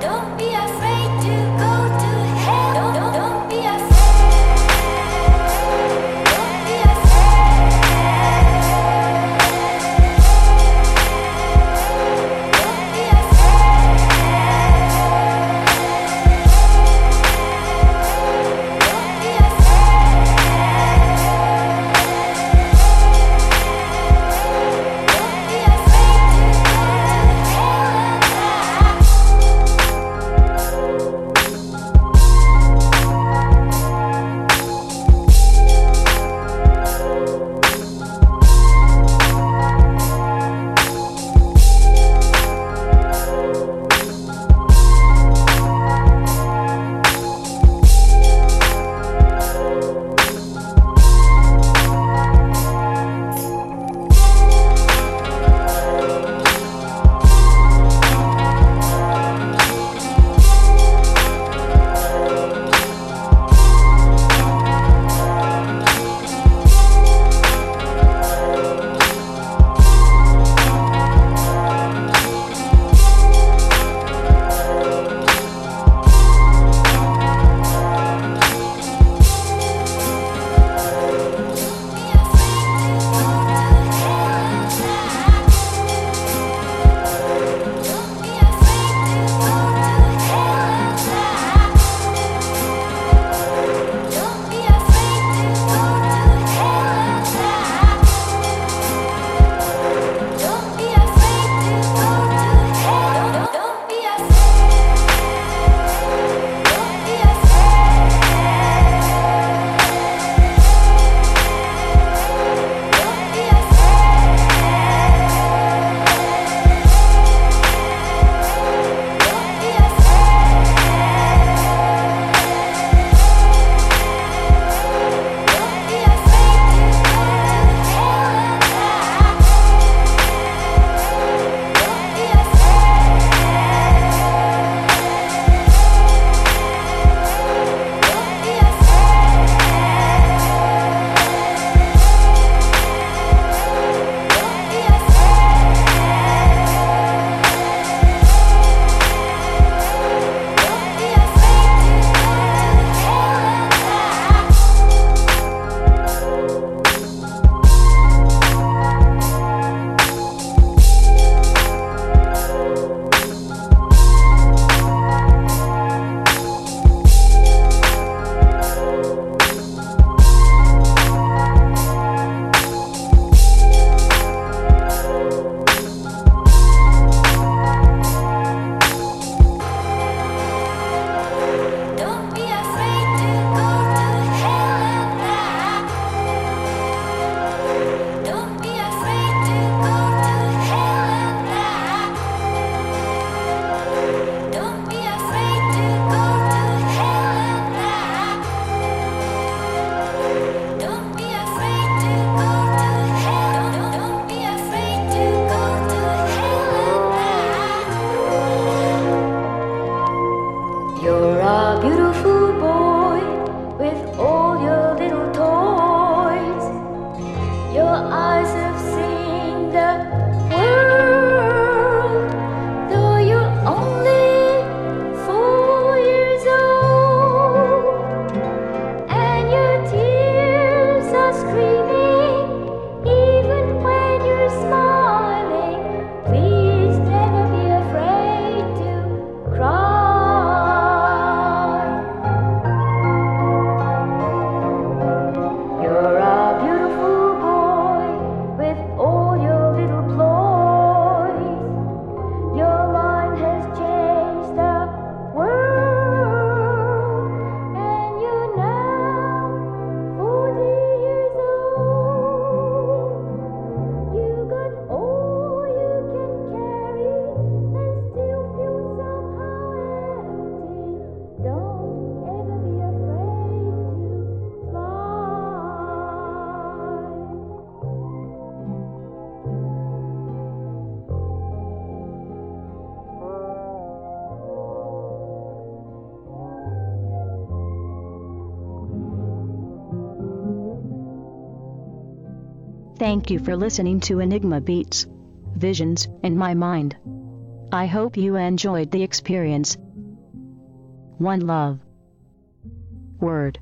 Don't be eyes have seen the Thank you for listening to Enigma Beats, Visions in My Mind. I hope you enjoyed the experience. One love. Word.